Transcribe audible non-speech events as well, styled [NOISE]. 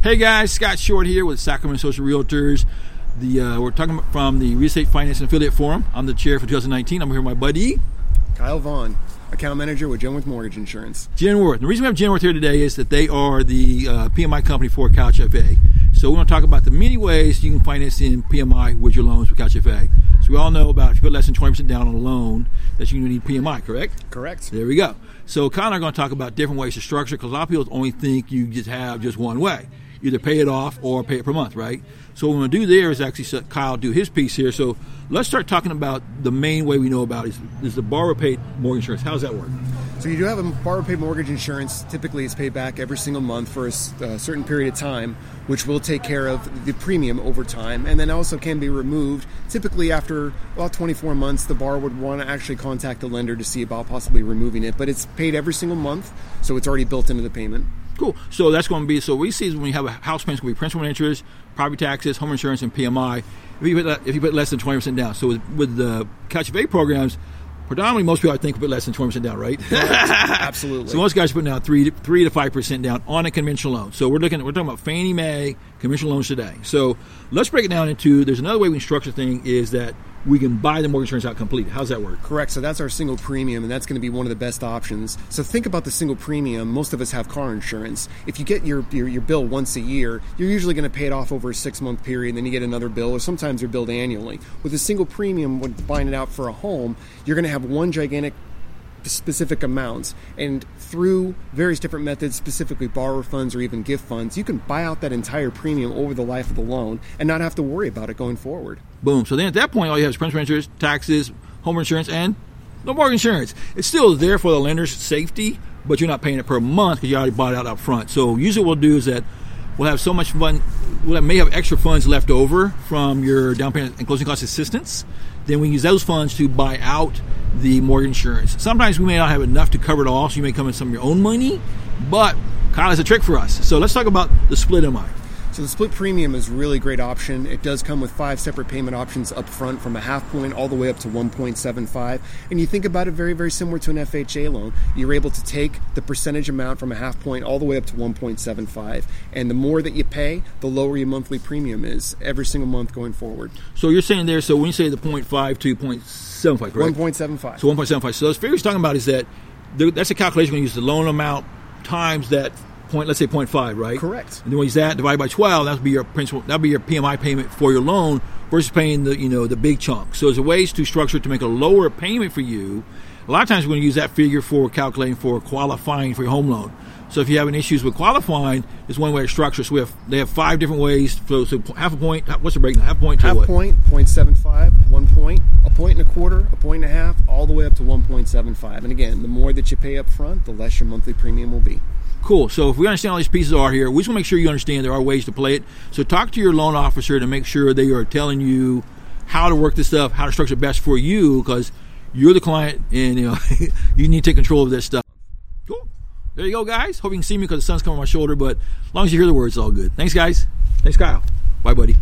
Hey guys, Scott Short here with Sacramento Social Realtors. The uh, we're talking from the Real Estate Finance and Affiliate Forum. I'm the chair for 2019. I'm here with my buddy Kyle Vaughn, account manager with Genworth Mortgage Insurance. Genworth. The reason we have Genworth here today is that they are the uh, PMI company for CalHFA. So we're going to talk about the many ways you can finance in PMI with your loans with CalHFA. So we all know about if you put less than 20% down on a loan that you're going to need PMI, correct? Correct. There we go. So Kyle and I are going to talk about different ways to structure because a lot of people only think you just have just one way. Either pay it off or pay it per month, right? So what we're going to do there is actually Kyle do his piece here. So let's start talking about the main way we know about is, is the borrower paid mortgage insurance. How does that work? So you do have a borrower paid mortgage insurance. Typically, it's paid back every single month for a uh, certain period of time, which will take care of the premium over time, and then also can be removed. Typically, after about 24 months, the borrower would want to actually contact the lender to see about possibly removing it. But it's paid every single month, so it's already built into the payment. Cool. So that's going to be so we see when you have a house payment, it's going to be principal and interest, property taxes, home insurance, and PMI. If you put, if you put less than 20% down, so with, with the CalHFA programs predominantly most people I think put less than twenty percent down, right? [LAUGHS] Absolutely. so most guys are putting down three three to five percent down on a conventional loan. So we're looking we're talking about Fannie Mae conventional loans today. So let's break it down into there's another way we can structure thing is that we can buy the mortgage insurance out completely. How's that work? Correct. So that's our single premium, and that's going to be one of the best options. So think about the single premium. Most of us have car insurance. If you get your, your, your bill once a year, you're usually going to pay it off over a six month period, and then you get another bill, or sometimes they're billed annually. With a single premium, when buying it out for a home, you're going to have one gigantic specific amounts. And through various different methods, specifically borrower funds or even gift funds, you can buy out that entire premium over the life of the loan and not have to worry about it going forward. Boom. So then at that point, all you have is principal interest, taxes, home insurance, and no mortgage insurance. It's still there for the lender's safety, but you're not paying it per month because you already bought it out up front. So usually what we'll do is that we'll have so much fun, we may have extra funds left over from your down payment and closing cost assistance. Then we use those funds to buy out the mortgage insurance. Sometimes we may not have enough to cover it all, so you may come in some of your own money, but Kyle has a trick for us. So let's talk about the split MI. So the split premium is a really great option. It does come with five separate payment options up front from a half point all the way up to 1.75. And you think about it very, very similar to an FHA loan. You're able to take the percentage amount from a half point all the way up to 1.75. And the more that you pay, the lower your monthly premium is every single month going forward. So you're saying there, so when you say the 0.5 to 0.75, correct? 1.75. So 1.75. So those figures talking about is that that's a calculation going to use the loan amount times that point, let's say 0.5, right? Correct. And then when you use that divided by 12, that would be your principal, that would be your PMI payment for your loan versus paying the, you know, the big chunk. So there's a ways to structure to make a lower payment for you. A lot of times we're going to use that figure for calculating for qualifying for your home loan. So if you're having issues with qualifying, it's one way to structure. So we have they have five different ways. So, so half a point. What's the breakdown? Half a point to half what? point, 0.75, one point, a point and a quarter, a point and a half, all the way up to 1.75. And again, the more that you pay up front, the less your monthly premium will be. Cool. So if we understand all these pieces are here, we just want to make sure you understand there are ways to play it. So talk to your loan officer to make sure they are telling you how to work this stuff, how to structure it best for you, because you're the client and you know [LAUGHS] you need to take control of this stuff. Cool. There you go, guys. Hope you can see me because the sun's coming on my shoulder, but as long as you hear the words, it's all good. Thanks, guys. Thanks, Kyle. Bye, buddy.